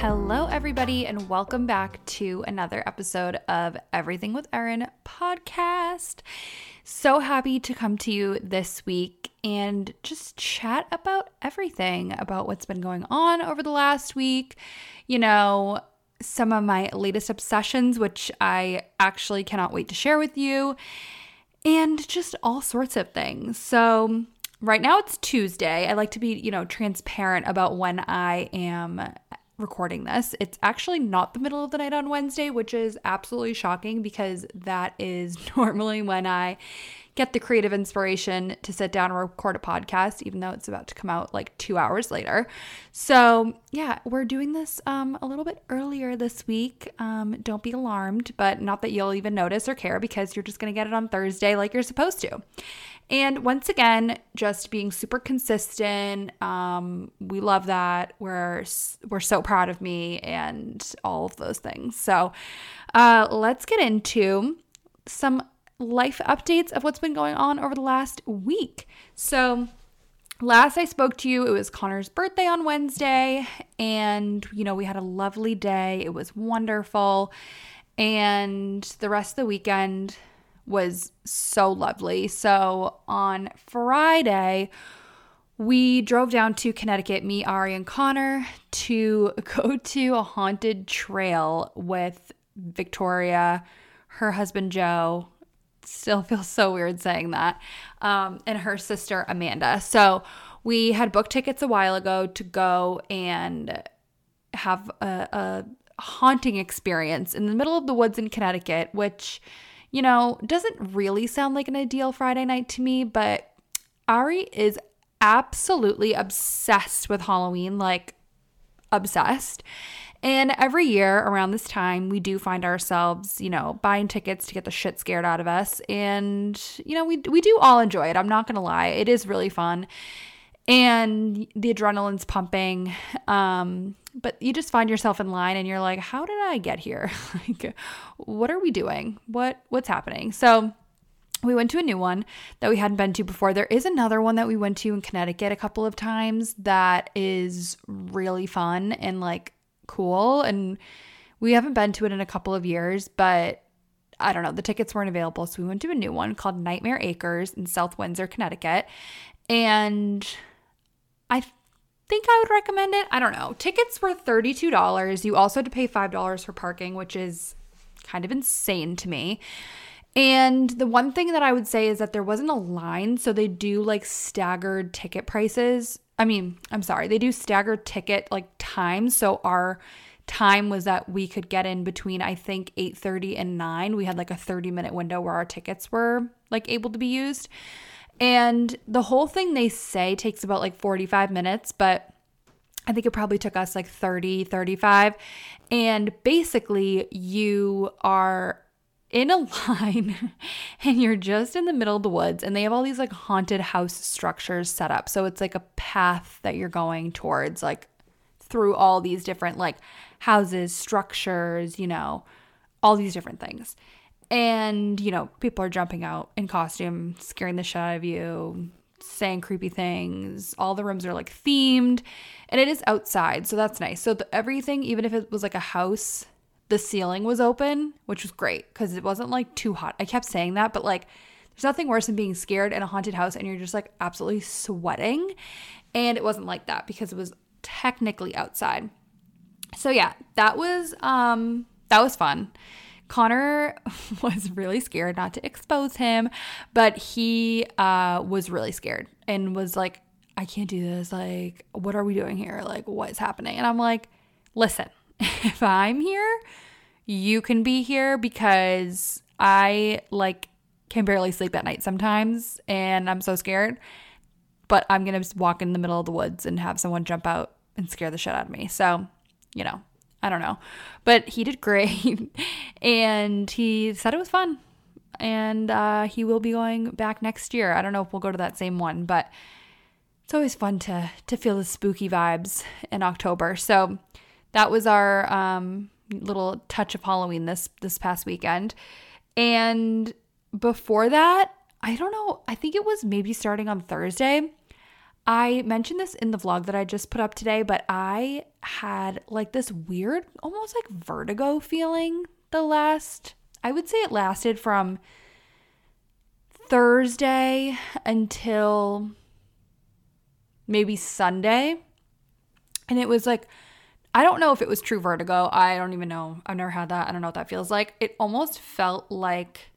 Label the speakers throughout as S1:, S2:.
S1: Hello, everybody, and welcome back to another episode of Everything with Erin podcast. So happy to come to you this week and just chat about everything about what's been going on over the last week. You know, some of my latest obsessions, which I actually cannot wait to share with you, and just all sorts of things. So, right now it's Tuesday. I like to be, you know, transparent about when I am recording this. It's actually not the middle of the night on Wednesday, which is absolutely shocking because that is normally when I get the creative inspiration to sit down and record a podcast, even though it's about to come out like two hours later. So, yeah, we're doing this um, a little bit earlier this week. Um, don't be alarmed, but not that you'll even notice or care because you're just going to get it on Thursday like you're supposed to. And once again, just being super consistent. Um, we love that. We're we're so proud of me and all of those things. So, uh, let's get into some life updates of what's been going on over the last week. So, last I spoke to you, it was Connor's birthday on Wednesday, and you know we had a lovely day. It was wonderful, and the rest of the weekend was so lovely. So on Friday, we drove down to Connecticut, me, Ari, and Connor, to go to a haunted trail with Victoria, her husband Joe. Still feels so weird saying that, um, and her sister Amanda. So we had booked tickets a while ago to go and have a, a haunting experience in the middle of the woods in Connecticut, which you know, doesn't really sound like an ideal Friday night to me, but Ari is absolutely obsessed with Halloween, like obsessed. And every year around this time, we do find ourselves, you know, buying tickets to get the shit scared out of us. And, you know, we, we do all enjoy it. I'm not going to lie. It is really fun. And the adrenaline's pumping. Um, but you just find yourself in line and you're like, how did I get here? like, what are we doing? What what's happening? So we went to a new one that we hadn't been to before. There is another one that we went to in Connecticut a couple of times that is really fun and like cool. And we haven't been to it in a couple of years, but I don't know, the tickets weren't available. So we went to a new one called Nightmare Acres in South Windsor, Connecticut. And I think I would recommend it. I don't know. Tickets were $32. You also had to pay $5 for parking, which is kind of insane to me. And the one thing that I would say is that there wasn't a line, so they do like staggered ticket prices. I mean, I'm sorry, they do staggered ticket like times. So our time was that we could get in between I think 8:30 and 9. We had like a 30 minute window where our tickets were like able to be used. And the whole thing they say takes about like 45 minutes, but I think it probably took us like 30, 35. And basically, you are in a line and you're just in the middle of the woods and they have all these like haunted house structures set up. So it's like a path that you're going towards like through all these different like houses, structures, you know, all these different things and you know people are jumping out in costume scaring the shit out of you saying creepy things. All the rooms are like themed and it is outside so that's nice. So the, everything even if it was like a house the ceiling was open which was great because it wasn't like too hot. I kept saying that but like there's nothing worse than being scared in a haunted house and you're just like absolutely sweating. And it wasn't like that because it was technically outside. So yeah that was um that was fun Connor was really scared not to expose him, but he uh, was really scared and was like, I can't do this. Like, what are we doing here? Like, what is happening? And I'm like, listen, if I'm here, you can be here because I like can barely sleep at night sometimes and I'm so scared. But I'm going to walk in the middle of the woods and have someone jump out and scare the shit out of me. So, you know, I don't know. But he did great and he said it was fun. And uh, he will be going back next year. I don't know if we'll go to that same one, but it's always fun to to feel the spooky vibes in October. So that was our um, little touch of Halloween this this past weekend. And before that, I don't know, I think it was maybe starting on Thursday. I mentioned this in the vlog that I just put up today, but I had like this weird, almost like vertigo feeling the last, I would say it lasted from Thursday until maybe Sunday. And it was like, I don't know if it was true vertigo. I don't even know. I've never had that. I don't know what that feels like. It almost felt like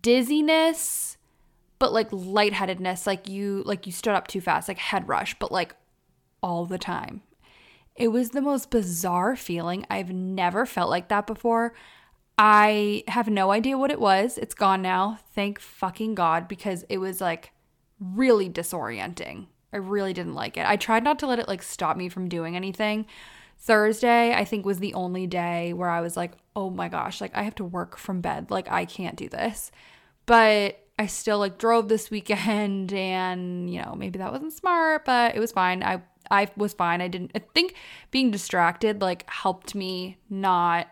S1: dizziness, but like lightheadedness, like you like you stood up too fast, like head rush, but like all the time. It was the most bizarre feeling. I've never felt like that before. I have no idea what it was. It's gone now. Thank fucking God because it was like really disorienting. I really didn't like it. I tried not to let it like stop me from doing anything. Thursday, I think, was the only day where I was like, oh my gosh, like I have to work from bed. Like I can't do this. But I still like drove this weekend and, you know, maybe that wasn't smart, but it was fine. I I was fine. I didn't I think being distracted like helped me not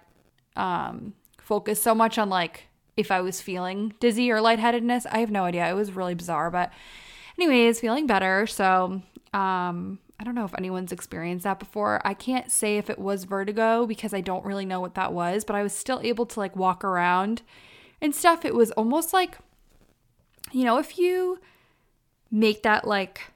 S1: um focus so much on like if I was feeling dizzy or lightheadedness. I have no idea. It was really bizarre, but anyways, feeling better. So, um I don't know if anyone's experienced that before. I can't say if it was vertigo because I don't really know what that was, but I was still able to like walk around and stuff. It was almost like you know, if you make that like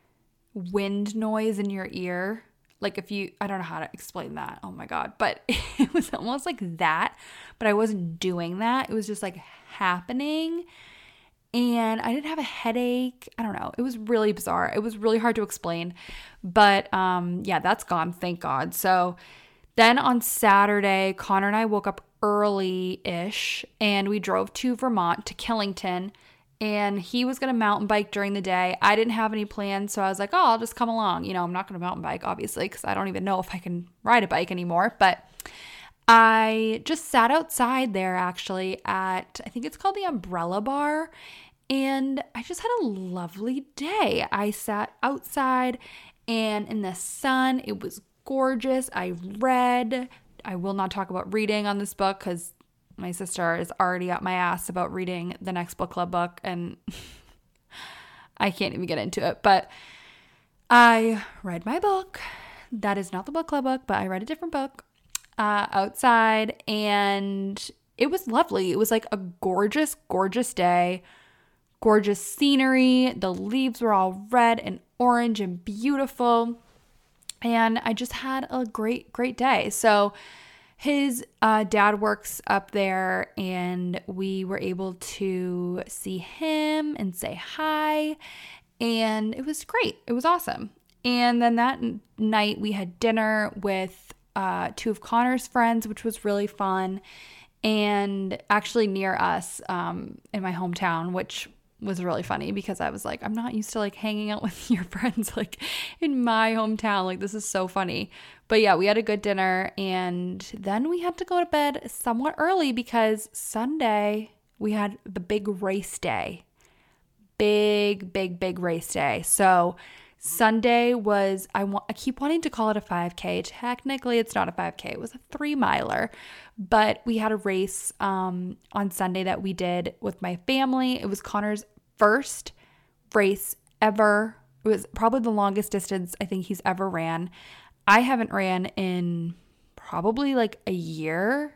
S1: wind noise in your ear, like if you, I don't know how to explain that. Oh my God. But it was almost like that, but I wasn't doing that. It was just like happening. And I didn't have a headache. I don't know. It was really bizarre. It was really hard to explain. But um, yeah, that's gone. Thank God. So then on Saturday, Connor and I woke up early ish and we drove to Vermont to Killington and he was going to mountain bike during the day. I didn't have any plans, so I was like, "Oh, I'll just come along." You know, I'm not going to mountain bike obviously cuz I don't even know if I can ride a bike anymore, but I just sat outside there actually at I think it's called the Umbrella Bar and I just had a lovely day. I sat outside and in the sun, it was gorgeous. I read. I will not talk about reading on this book cuz my sister is already up my ass about reading the next book club book, and I can't even get into it. But I read my book. That is not the book club book, but I read a different book uh, outside, and it was lovely. It was like a gorgeous, gorgeous day, gorgeous scenery. The leaves were all red and orange and beautiful. And I just had a great, great day. So, his uh, dad works up there, and we were able to see him and say hi. And it was great. It was awesome. And then that night, we had dinner with uh, two of Connor's friends, which was really fun. And actually, near us um, in my hometown, which was really funny because I was like, I'm not used to like hanging out with your friends like in my hometown. Like, this is so funny. But yeah, we had a good dinner and then we had to go to bed somewhat early because Sunday we had the big race day. Big, big, big race day. So, Sunday was I want I keep wanting to call it a 5k. Technically it's not a 5k. It was a 3 miler. But we had a race um on Sunday that we did with my family. It was Connor's first race ever. It was probably the longest distance I think he's ever ran. I haven't ran in probably like a year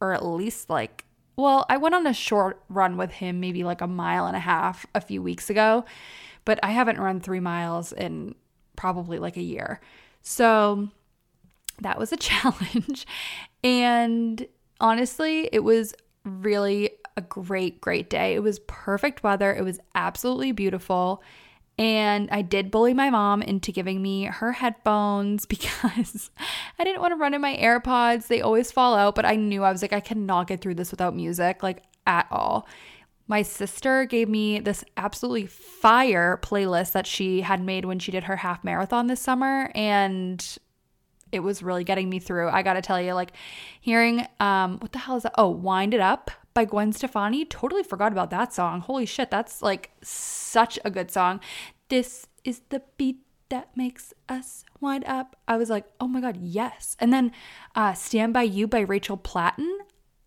S1: or at least like well, I went on a short run with him, maybe like a mile and a half a few weeks ago but I haven't run three miles in probably like a year. So that was a challenge. and honestly, it was really a great, great day. It was perfect weather. It was absolutely beautiful. And I did bully my mom into giving me her headphones because I didn't want to run in my AirPods. They always fall out, but I knew I was like, I cannot get through this without music, like at all. My sister gave me this absolutely fire playlist that she had made when she did her half marathon this summer and it was really getting me through. I got to tell you like hearing um what the hell is that? Oh, Wind It Up by Gwen Stefani. Totally forgot about that song. Holy shit, that's like such a good song. This is the beat that makes us wind up. I was like, oh my God, yes. And then uh, Stand By You by Rachel Platten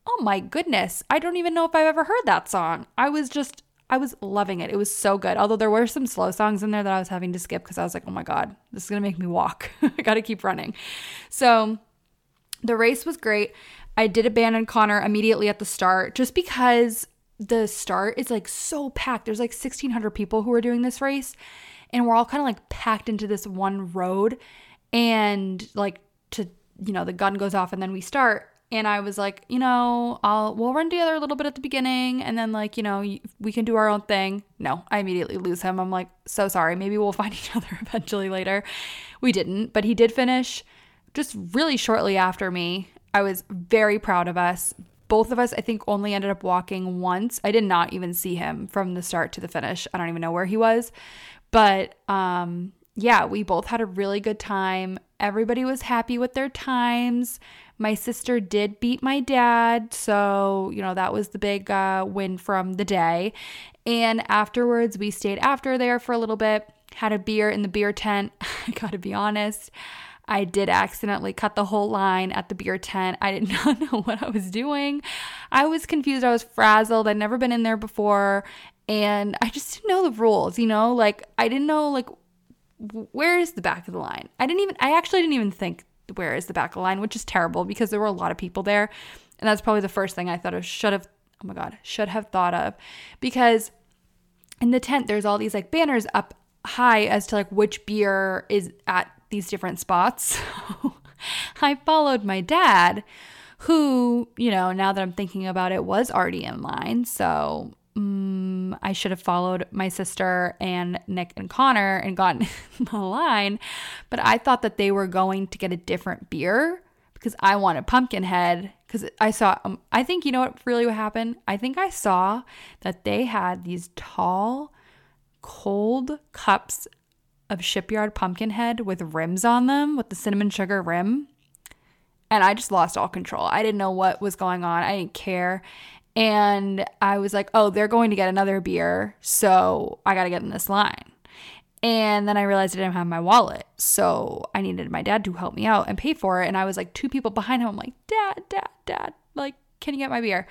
S1: oh my goodness, I don't even know if I've ever heard that song. I was just, I was loving it. It was so good. Although there were some slow songs in there that I was having to skip because I was like, oh my God, this is going to make me walk. I got to keep running. So the race was great. I did abandon Connor immediately at the start just because the start is like so packed. There's like 1,600 people who are doing this race, and we're all kind of like packed into this one road. And like to, you know, the gun goes off and then we start. And I was like, you know, I'll we'll run together a little bit at the beginning, and then like, you know, we can do our own thing. No, I immediately lose him. I'm like, so sorry. Maybe we'll find each other eventually later. We didn't, but he did finish just really shortly after me. I was very proud of us. Both of us, I think, only ended up walking once. I did not even see him from the start to the finish. I don't even know where he was. But um, yeah, we both had a really good time. Everybody was happy with their times. My sister did beat my dad. So, you know, that was the big uh, win from the day. And afterwards, we stayed after there for a little bit, had a beer in the beer tent. I gotta be honest. I did accidentally cut the whole line at the beer tent. I did not know what I was doing. I was confused. I was frazzled. I'd never been in there before. And I just didn't know the rules, you know? Like, I didn't know, like, where is the back of the line? I didn't even, I actually didn't even think, where is the back of the line, which is terrible because there were a lot of people there. And that's probably the first thing I thought of, should have, oh my God, should have thought of. Because in the tent, there's all these like banners up high as to like which beer is at these different spots. I followed my dad, who, you know, now that I'm thinking about it, was already in line. So um, I should have followed my sister and Nick and Connor and gotten the line. But I thought that they were going to get a different beer because I wanted Pumpkinhead. Because I saw, um, I think, you know what really happened? I think I saw that they had these tall, cold cups of Shipyard Pumpkinhead with rims on them, with the cinnamon sugar rim. And I just lost all control. I didn't know what was going on. I didn't care. And I was like, oh, they're going to get another beer. So I got to get in this line. And then I realized I didn't have my wallet. So I needed my dad to help me out and pay for it. And I was like two people behind him. I'm like, Dad, Dad, Dad, like, can you get my beer?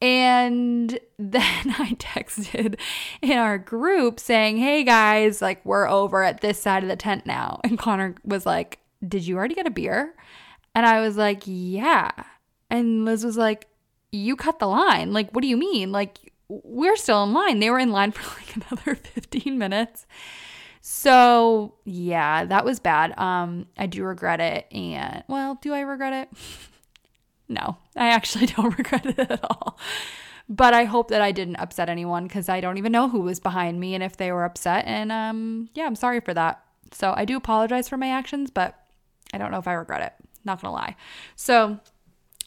S1: And then I texted in our group saying, Hey guys, like we're over at this side of the tent now. And Connor was like, Did you already get a beer? And I was like, Yeah. And Liz was like, You cut the line. Like, what do you mean? Like, we're still in line. They were in line for like another 15 minutes. So, yeah, that was bad. Um, I do regret it. And, well, do I regret it? No, I actually don't regret it at all. But I hope that I didn't upset anyone because I don't even know who was behind me and if they were upset. And um, yeah, I'm sorry for that. So I do apologize for my actions, but I don't know if I regret it. Not gonna lie. So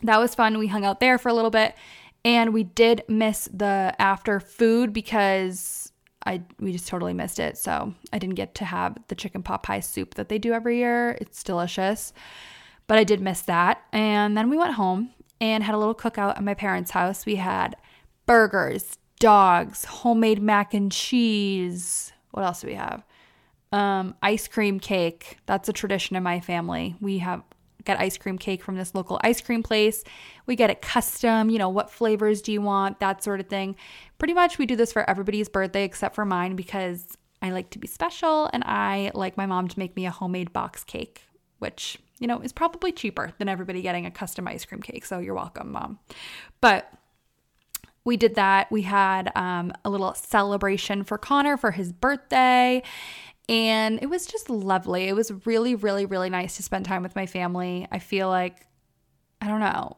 S1: that was fun. We hung out there for a little bit and we did miss the after food because I we just totally missed it. So I didn't get to have the chicken pot pie soup that they do every year. It's delicious but I did miss that. And then we went home and had a little cookout at my parents' house. We had burgers, dogs, homemade mac and cheese. What else do we have? Um, ice cream cake. That's a tradition in my family. We have get ice cream cake from this local ice cream place. We get it custom, you know, what flavors do you want, that sort of thing. Pretty much we do this for everybody's birthday except for mine because I like to be special and I like my mom to make me a homemade box cake, which you know, is probably cheaper than everybody getting a custom ice cream cake. So you're welcome, mom. But we did that. We had um, a little celebration for Connor for his birthday. And it was just lovely. It was really, really, really nice to spend time with my family. I feel like, I don't know,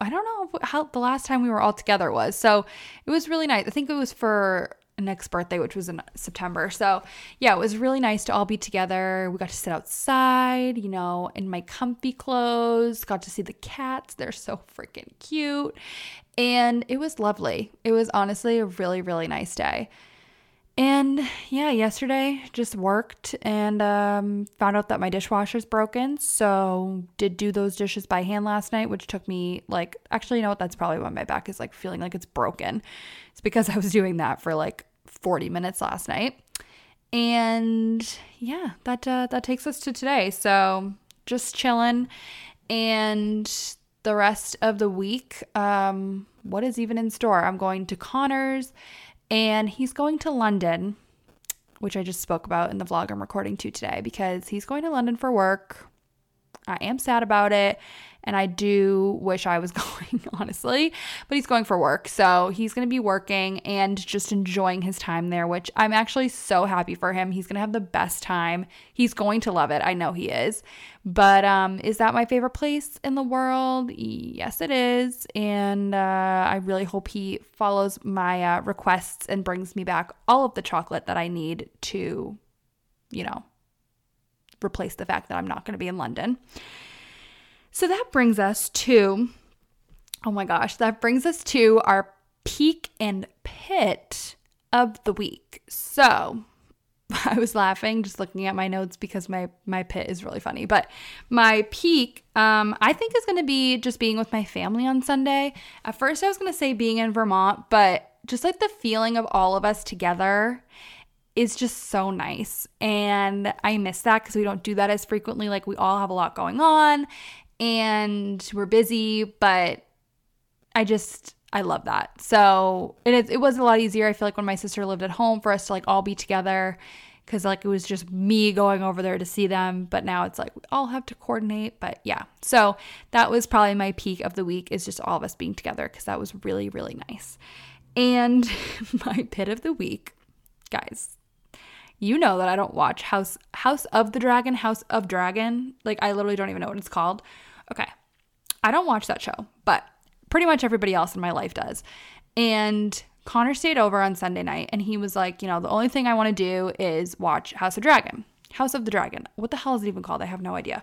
S1: I don't know how the last time we were all together was. So it was really nice. I think it was for next birthday, which was in September. So, yeah, it was really nice to all be together. We got to sit outside, you know, in my comfy clothes, got to see the cats. They're so freaking cute. And it was lovely. It was honestly a really, really nice day. And yeah, yesterday just worked and um, found out that my dishwasher's broken. So did do those dishes by hand last night, which took me like actually, you know what? That's probably why my back is like feeling like it's broken. It's because I was doing that for like 40 minutes last night. And yeah, that uh, that takes us to today. So just chilling, and the rest of the week, um, what is even in store? I'm going to Connors And he's going to London, which I just spoke about in the vlog I'm recording to today because he's going to London for work. I am sad about it. And I do wish I was going, honestly, but he's going for work. So he's going to be working and just enjoying his time there, which I'm actually so happy for him. He's going to have the best time. He's going to love it. I know he is. But um, is that my favorite place in the world? Yes, it is. And uh, I really hope he follows my uh, requests and brings me back all of the chocolate that I need to, you know, replace the fact that I'm not going to be in London. So that brings us to, oh my gosh, that brings us to our peak and pit of the week. So I was laughing just looking at my notes because my my pit is really funny. But my peak, um, I think is to be just being with my family on Sunday. At first, I was to say being in Vermont, but just like the feeling of all of us together is just so nice, and I miss that because we don't do that as frequently. Like we all have a lot going on, and we're busy, but I just I love that. So it it was a lot easier. I feel like when my sister lived at home for us to like all be together because like it was just me going over there to see them. But now it's like we all have to coordinate. But yeah, so that was probably my peak of the week is just all of us being together because that was really really nice. And my pit of the week, guys. You know that I don't watch House House of the Dragon, House of Dragon. Like I literally don't even know what it's called. Okay. I don't watch that show, but pretty much everybody else in my life does. And Connor stayed over on Sunday night and he was like, you know, the only thing I want to do is watch House of Dragon. House of the Dragon. What the hell is it even called? I have no idea.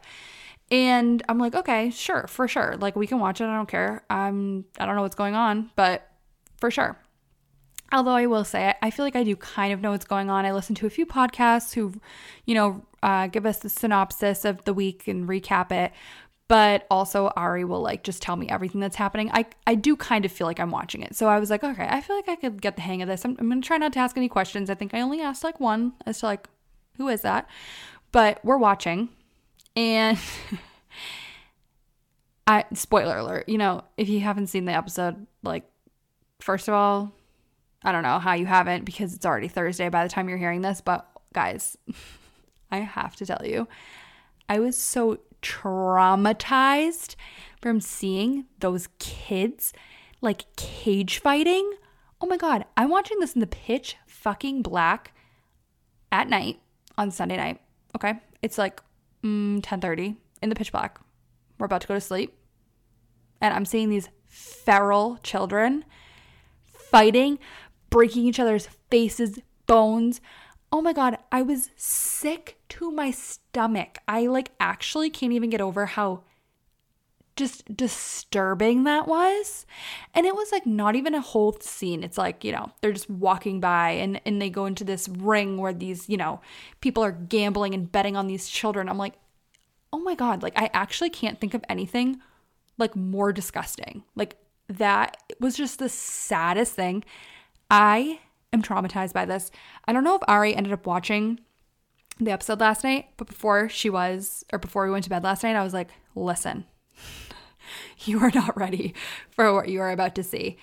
S1: And I'm like, okay, sure, for sure. Like we can watch it. I don't care. I'm I don't know what's going on, but for sure. Although I will say, I feel like I do kind of know what's going on. I listen to a few podcasts who, you know, uh, give us the synopsis of the week and recap it but also Ari will like just tell me everything that's happening. I I do kind of feel like I'm watching it. So I was like, okay, I feel like I could get the hang of this. I'm, I'm going to try not to ask any questions. I think I only asked like one as to like who is that? But we're watching and I spoiler alert, you know, if you haven't seen the episode, like first of all, I don't know how you haven't because it's already Thursday by the time you're hearing this, but guys, I have to tell you, I was so traumatized from seeing those kids like cage fighting. Oh my God, I'm watching this in the pitch fucking black at night on Sunday night. Okay. It's like mm, 1030 in the pitch black. We're about to go to sleep. And I'm seeing these feral children fighting, breaking each other's faces, bones. Oh my God, I was sick to my stomach. I like actually can't even get over how just disturbing that was. And it was like not even a whole scene. It's like, you know, they're just walking by and, and they go into this ring where these, you know, people are gambling and betting on these children. I'm like, oh my God, like I actually can't think of anything like more disgusting. Like that was just the saddest thing. I am traumatized by this. I don't know if Ari ended up watching the episode last night, but before she was, or before we went to bed last night, I was like, listen, you are not ready for what you are about to see.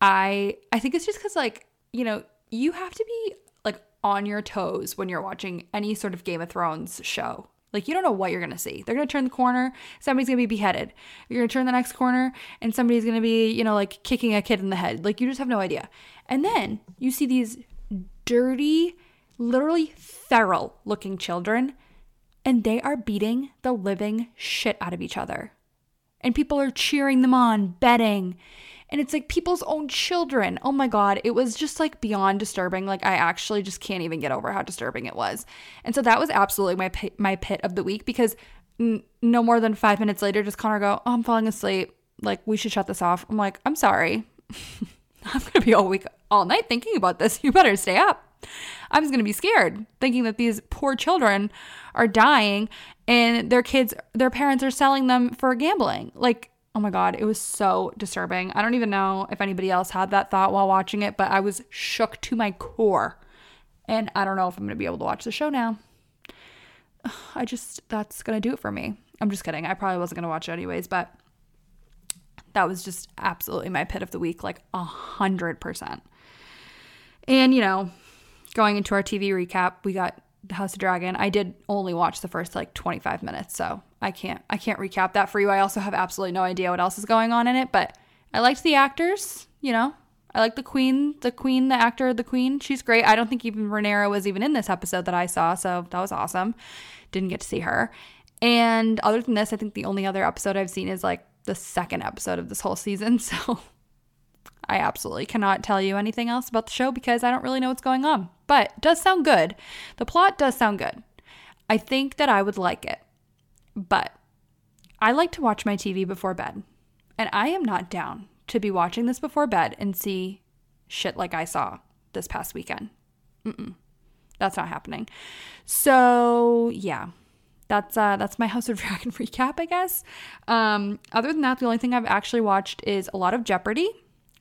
S1: I I think it's just because like, you know, you have to be like on your toes when you're watching any sort of Game of Thrones show. Like you don't know what you're gonna see. They're gonna turn the corner, somebody's gonna be beheaded. You're gonna turn the next corner, and somebody's gonna be, you know, like kicking a kid in the head. Like you just have no idea. And then you see these dirty, literally feral looking children, and they are beating the living shit out of each other. And people are cheering them on, betting. And it's like people's own children. Oh my God. It was just like beyond disturbing. Like, I actually just can't even get over how disturbing it was. And so that was absolutely my, pit, my pit of the week because n- no more than five minutes later, just Connor go, Oh, I'm falling asleep. Like, we should shut this off. I'm like, I'm sorry. I'm going to be all week, all night thinking about this. You better stay up. I'm just going to be scared thinking that these poor children are dying and their kids, their parents are selling them for gambling. Like, oh my God, it was so disturbing. I don't even know if anybody else had that thought while watching it, but I was shook to my core. And I don't know if I'm going to be able to watch the show now. I just, that's going to do it for me. I'm just kidding. I probably wasn't going to watch it anyways, but that was just absolutely my pit of the week, like a hundred percent. And, you know, going into our TV recap, we got House of Dragon. I did only watch the first like 25 minutes, so I can't I can't recap that for you. I also have absolutely no idea what else is going on in it, but I liked the actors, you know. I like the queen, the queen, the actor, the queen. She's great. I don't think even Rhaenyra was even in this episode that I saw, so that was awesome. Didn't get to see her. And other than this, I think the only other episode I've seen is like the second episode of this whole season. So I absolutely cannot tell you anything else about the show because I don't really know what's going on. But it does sound good. The plot does sound good. I think that I would like it. But I like to watch my TV before bed. And I am not down to be watching this before bed and see shit like I saw this past weekend. Mm-mm. That's not happening. So, yeah. That's uh that's my House of Dragon recap, I guess. Um other than that, the only thing I've actually watched is a lot of Jeopardy.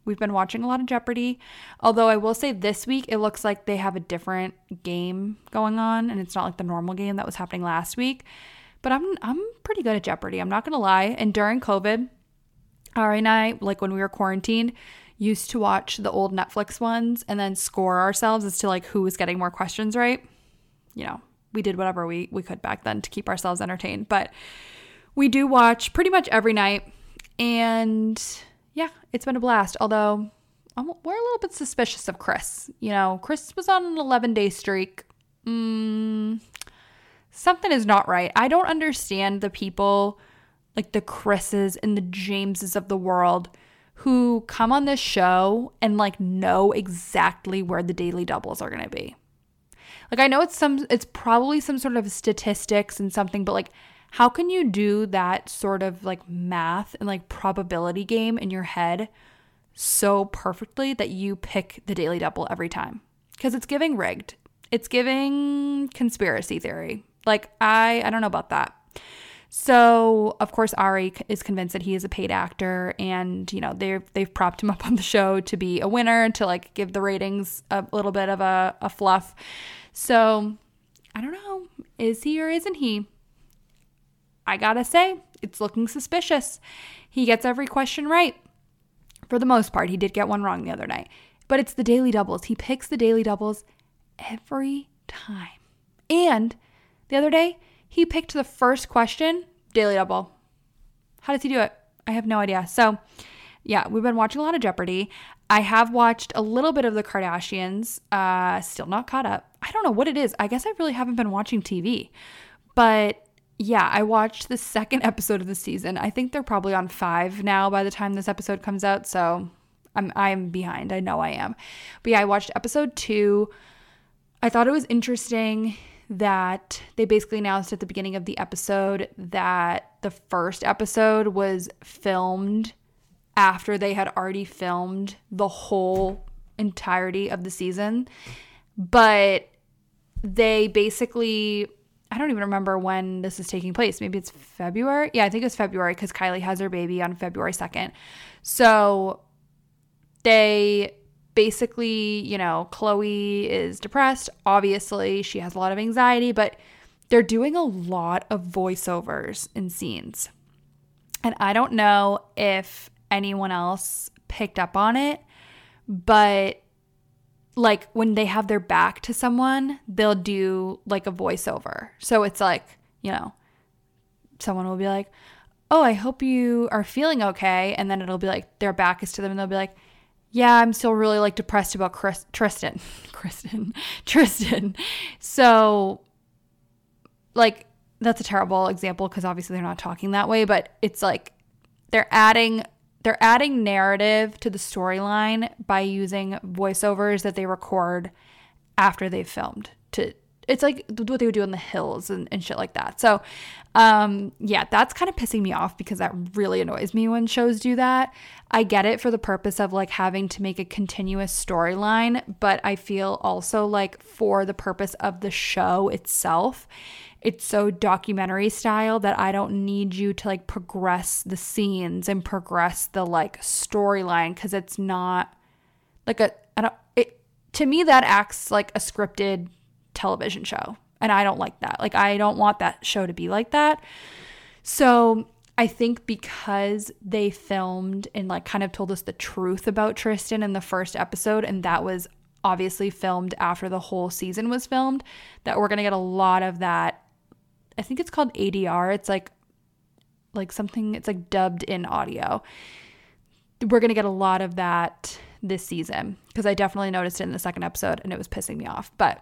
S1: We've been watching a lot of Jeopardy. Although I will say this week it looks like they have a different game going on and it's not like the normal game that was happening last week. But I'm I'm pretty good at Jeopardy. I'm not to lie. And during COVID, Ari and I, like when we were quarantined, used to watch the old Netflix ones and then score ourselves as to like who was getting more questions right. You know, we did whatever we, we could back then to keep ourselves entertained. But we do watch pretty much every night. And yeah, it's been a blast. Although I'm, we're a little bit suspicious of Chris. You know, Chris was on an 11 day streak. Mm, something is not right. I don't understand the people like the Chris's and the Jameses of the world who come on this show and like know exactly where the daily doubles are going to be. Like I know it's some it's probably some sort of statistics and something but like how can you do that sort of like math and like probability game in your head so perfectly that you pick the daily double every time? Cuz it's giving rigged. It's giving conspiracy theory. Like I I don't know about that. So, of course, Ari is convinced that he is a paid actor, and you know they've they've propped him up on the show to be a winner to like give the ratings a little bit of a, a fluff. So, I don't know, is he or isn't he? I gotta say, it's looking suspicious. He gets every question right. For the most part, he did get one wrong the other night, but it's the daily doubles. He picks the daily doubles every time. And the other day, he picked the first question, Daily Double. How does he do it? I have no idea. So, yeah, we've been watching a lot of Jeopardy. I have watched a little bit of the Kardashians, uh, still not caught up. I don't know what it is. I guess I really haven't been watching TV. But yeah, I watched the second episode of the season. I think they're probably on five now by the time this episode comes out. So I'm I'm behind. I know I am. But yeah, I watched episode two. I thought it was interesting that they basically announced at the beginning of the episode that the first episode was filmed after they had already filmed the whole entirety of the season. But they basically, I don't even remember when this is taking place. Maybe it's February. Yeah, I think it's February because Kylie has her baby on February 2nd. So they basically, you know, Khloé is depressed. Obviously, she has a lot of anxiety, but they're doing a lot of voiceovers in scenes. And I don't know if anyone else picked up on it, but like when they have their back to someone, they'll do like a voiceover. So it's like, you know, someone will be like, Oh, I hope you are feeling okay. And then it'll be like their back is to them and they'll be like, yeah, I'm still really like depressed about Chris, Tristan, Kristen, Tristan. So, like, that's a terrible example because obviously they're not talking that way, but it's like they're adding they're adding narrative to the storyline by using voiceovers that they record after they've filmed to it's like what they would do in the hills and, and shit like that. So, um, yeah, that's kind of pissing me off because that really annoys me when shows do that. I get it for the purpose of like having to make a continuous storyline, but I feel also like for the purpose of the show itself, it's so documentary style that I don't need you to like progress the scenes and progress the like storyline because it's not like a I don't it to me that acts like a scripted television show. And I don't like that. Like, I don't want that show to be like that. So I think because they filmed and like kind of told us the truth about Tristan in the first episode, and that was obviously filmed after the whole season was filmed, that we're going to get a lot of that. I think it's called ADR. It's like like something it's like dubbed in audio. We're going to get a lot of that this season because I definitely noticed it in the second episode and it was pissing me off. But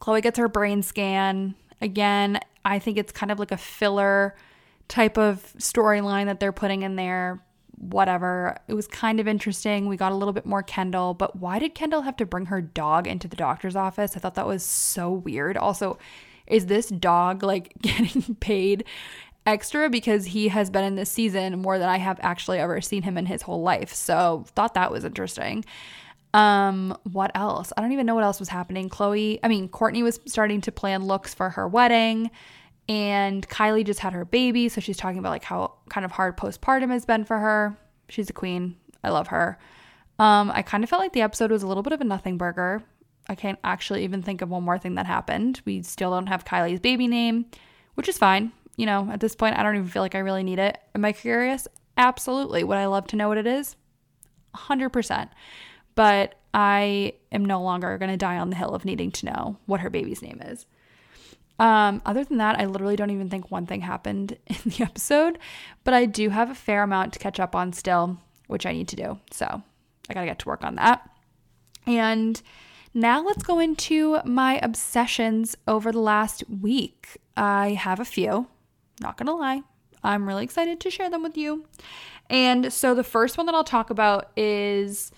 S1: Khloé gets her brain scan. Again, I think it's kind of like a filler type of storyline that they're putting in there whatever. It was kind of interesting. We got a little bit more Kendall, but why did Kendall have to bring her dog into the doctor's office? I thought that was so weird. Also, is this dog like getting paid extra because he has been in this season more than I have actually ever seen him in his whole life. So, thought that was interesting. Um, what else? I don't even know what else was happening. Khloé, I mean, Kourtney was starting to plan looks for her wedding and Kylie just had her baby, so she's talking about like how kind of hard postpartum has been for her. She's a queen. I love her. Um, I kind of felt like the episode was a little bit of a nothing burger. I can't actually even think of one more thing that happened. We still don't have Kylie's baby name, which is fine. You know, at this point, I don't even feel like I really need it. Am I curious? Absolutely. Would I love to know what it is? 100%. But I am no longer going to die on the hill of needing to know what her baby's name is. Um, other than that, I literally don't even think one thing happened in the episode, but I do have a fair amount to catch up on still, which I need to do. So I gotta get to work on that. And now let's go into my obsessions over the last week. I have a few, not gonna lie. I'm really excited to share them with you. And so the first one that I'll talk about is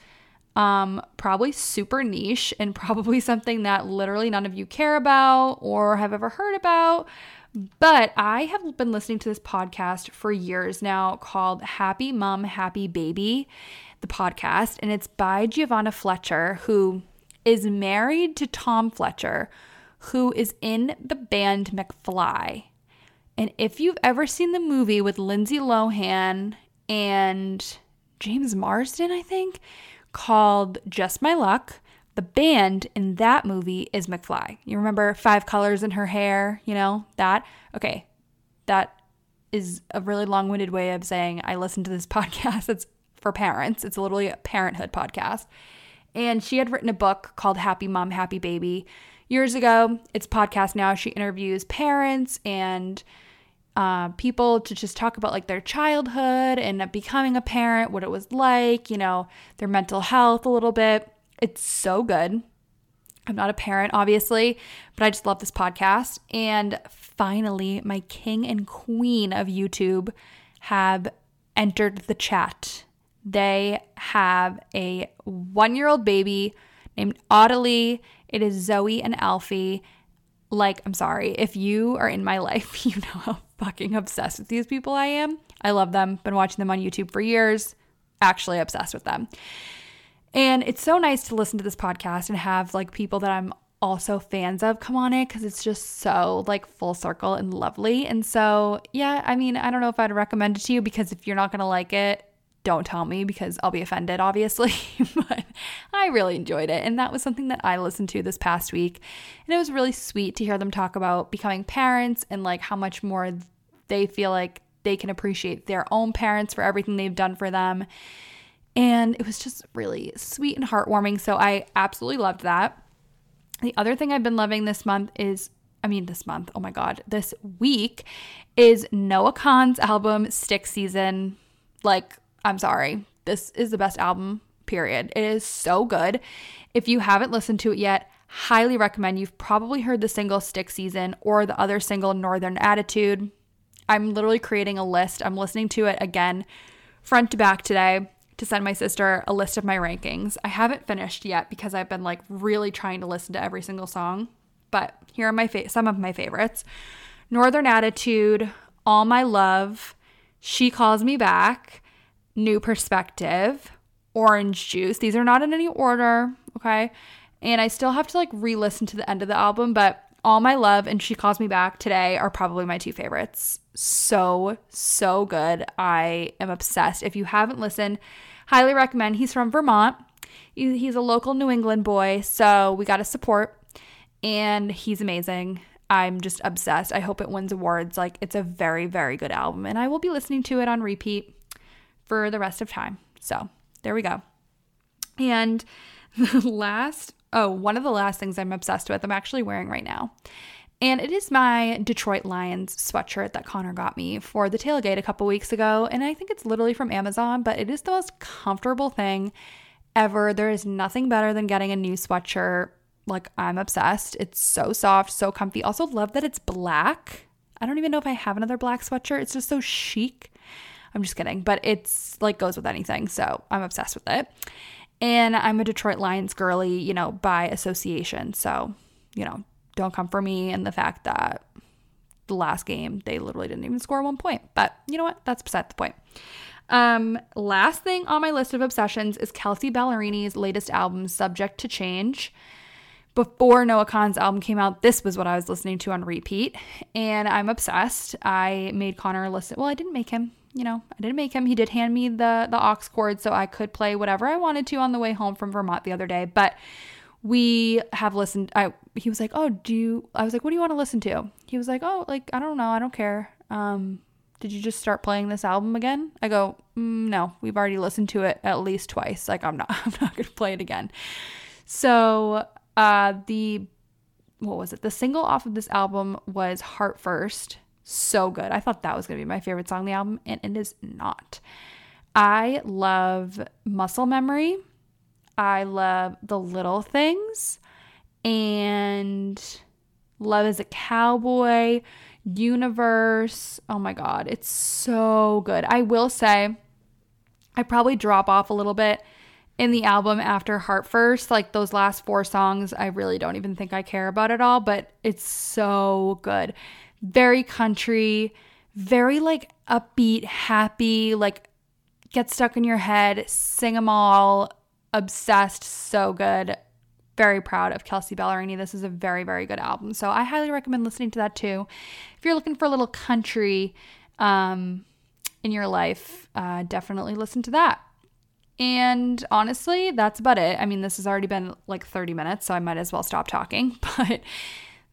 S1: um, probably super niche and probably something that literally none of you care about or have ever heard about. But I have been listening to this podcast for years now called Happy Mom, Happy Baby, the podcast. And it's by Giovanna Fletcher, who is married to Tom Fletcher, who is in the band McFly. And if you've ever seen the movie with Lindsay Lohan and James Marsden, I think, called Just My Luck. The band in that movie is McFly. You remember Five Colors in her hair, you know, that? Okay, that is a really long winded way of saying I listen to this podcast. It's for parents, it's literally a parenthood podcast. And she had written a book called Happy Mom, Happy Baby years ago. It's podcast now. She interviews parents and uh, people to just talk about like their childhood and becoming a parent, what it was like, you know, their mental health a little bit. It's so good. I'm not a parent, obviously, but I just love this podcast. And finally, my king and queen of YouTube have entered the chat. They have a one year old baby named Ottilie. It is Zoe and Alfie. Like, I'm sorry, if you are in my life, you know how fucking obsessed with these people I am. I love them. Been watching them on YouTube for years. Actually obsessed with them. And it's so nice to listen to this podcast and have like people that I'm also fans of come on it because it's just so like full circle and lovely. And so, yeah, I mean, I don't know if I'd recommend it to you because if you're not going to like it, don't tell me because I'll be offended, obviously. but I really enjoyed it. And that was something that I listened to this past week. And it was really sweet to hear them talk about becoming parents and like how much more they feel like they can appreciate their own parents for everything they've done for them. And it was just really sweet and heartwarming. So I absolutely loved that. The other thing I've been loving this month is I mean, this month, oh my God, this week is Noah Kahan's album, Stick Season. Like, I'm sorry, this is the best album, period. It is so good. If you haven't listened to it yet, highly recommend. You've probably heard the single Stick Season or the other single, Northern Attitude. I'm literally creating a list. I'm listening to it again, front to back today to send my sister a list of my rankings. I haven't finished yet because I've been like really trying to listen to every single song, but here are my fa- some of my favorites. Northern Attitude, All My Love, She Calls Me Back, New Perspective, Orange Juice. These are not in any order, okay? And I still have to like re-listen to the end of the album, but all My Love and She Calls Me Back today are probably my two favorites. So, so good. I am obsessed. If you haven't listened, highly recommend. He's from Vermont. He's a local New England boy, so we got to support. And he's amazing. I'm just obsessed. I hope it wins awards. Like, it's a very, very good album. And I will be listening to it on repeat for the rest of time. So, there we go. And the last, oh, one of the last things I'm obsessed with, I'm actually wearing right now. And it is my Detroit Lions sweatshirt that Connor got me for the tailgate a couple weeks ago. And I think it's literally from Amazon, but it is the most comfortable thing ever. There is nothing better than getting a new sweatshirt. Like, I'm obsessed. It's so soft, so comfy. Also, love that it's black. I don't even know if I have another black sweatshirt. It's just so chic. I'm just kidding, but it's like goes with anything. So I'm obsessed with it. And I'm a Detroit Lions girly, you know, by association. So, you know, don't come for me and the fact that the last game they literally didn't even score one point. But you know what? That's beside the point. Um, last thing on my list of obsessions is Kelsea Ballerini's latest album, Subject to Change. Before Noah Kahan's album came out, this was what I was listening to on repeat, and I'm obsessed. I made Connor listen. Well, I didn't make him. You know, I didn't make him. He did hand me the the aux cord so I could play whatever I wanted to on the way home from Vermont the other day. But we have listened I he was like, "Oh, do you I was like, "What do you want to listen to?" He was like, "Oh, like I don't know, I don't care." Um did you just start playing this album again? I go, mm, "No, we've already listened to it at least twice. Like I'm not I'm not to play it again." So, uh the what was it? The single off of this album was Heartfirst. So good. I thought that was going to be my favorite song on the album and it is not. I love Muscle Memory I love The Little Things and Love Is a Cowboy, Universe. Oh my God, it's so good. I will say, I probably drop off a little bit in the album after Heartfirst. Like those last four songs, I really don't even think I care about at all, but it's so good. Very country, very like upbeat, happy, like get stuck in your head, sing them all obsessed, so good. Very proud of Kelsea Ballerini. This is a very, very good album. So I highly recommend listening to that too. If you're looking for a little country um, in your life, uh, definitely listen to that. And honestly, that's about it. I mean, this has already been like 30 minutes, so I might as well stop talking. But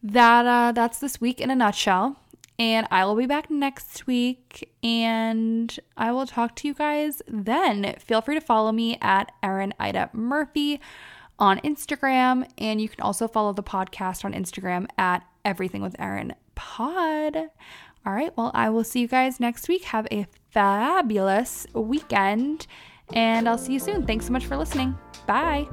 S1: that uh, that's this week in a nutshell. And I will be back next week and I will talk to you guys then. Feel free to follow me at Erin Ida Murphy on Instagram. And you can also follow the podcast on Instagram at Everything with Erin Pod. All right. Well, I will see you guys next week. Have a fabulous weekend and I'll see you soon. Thanks so much for listening. Bye.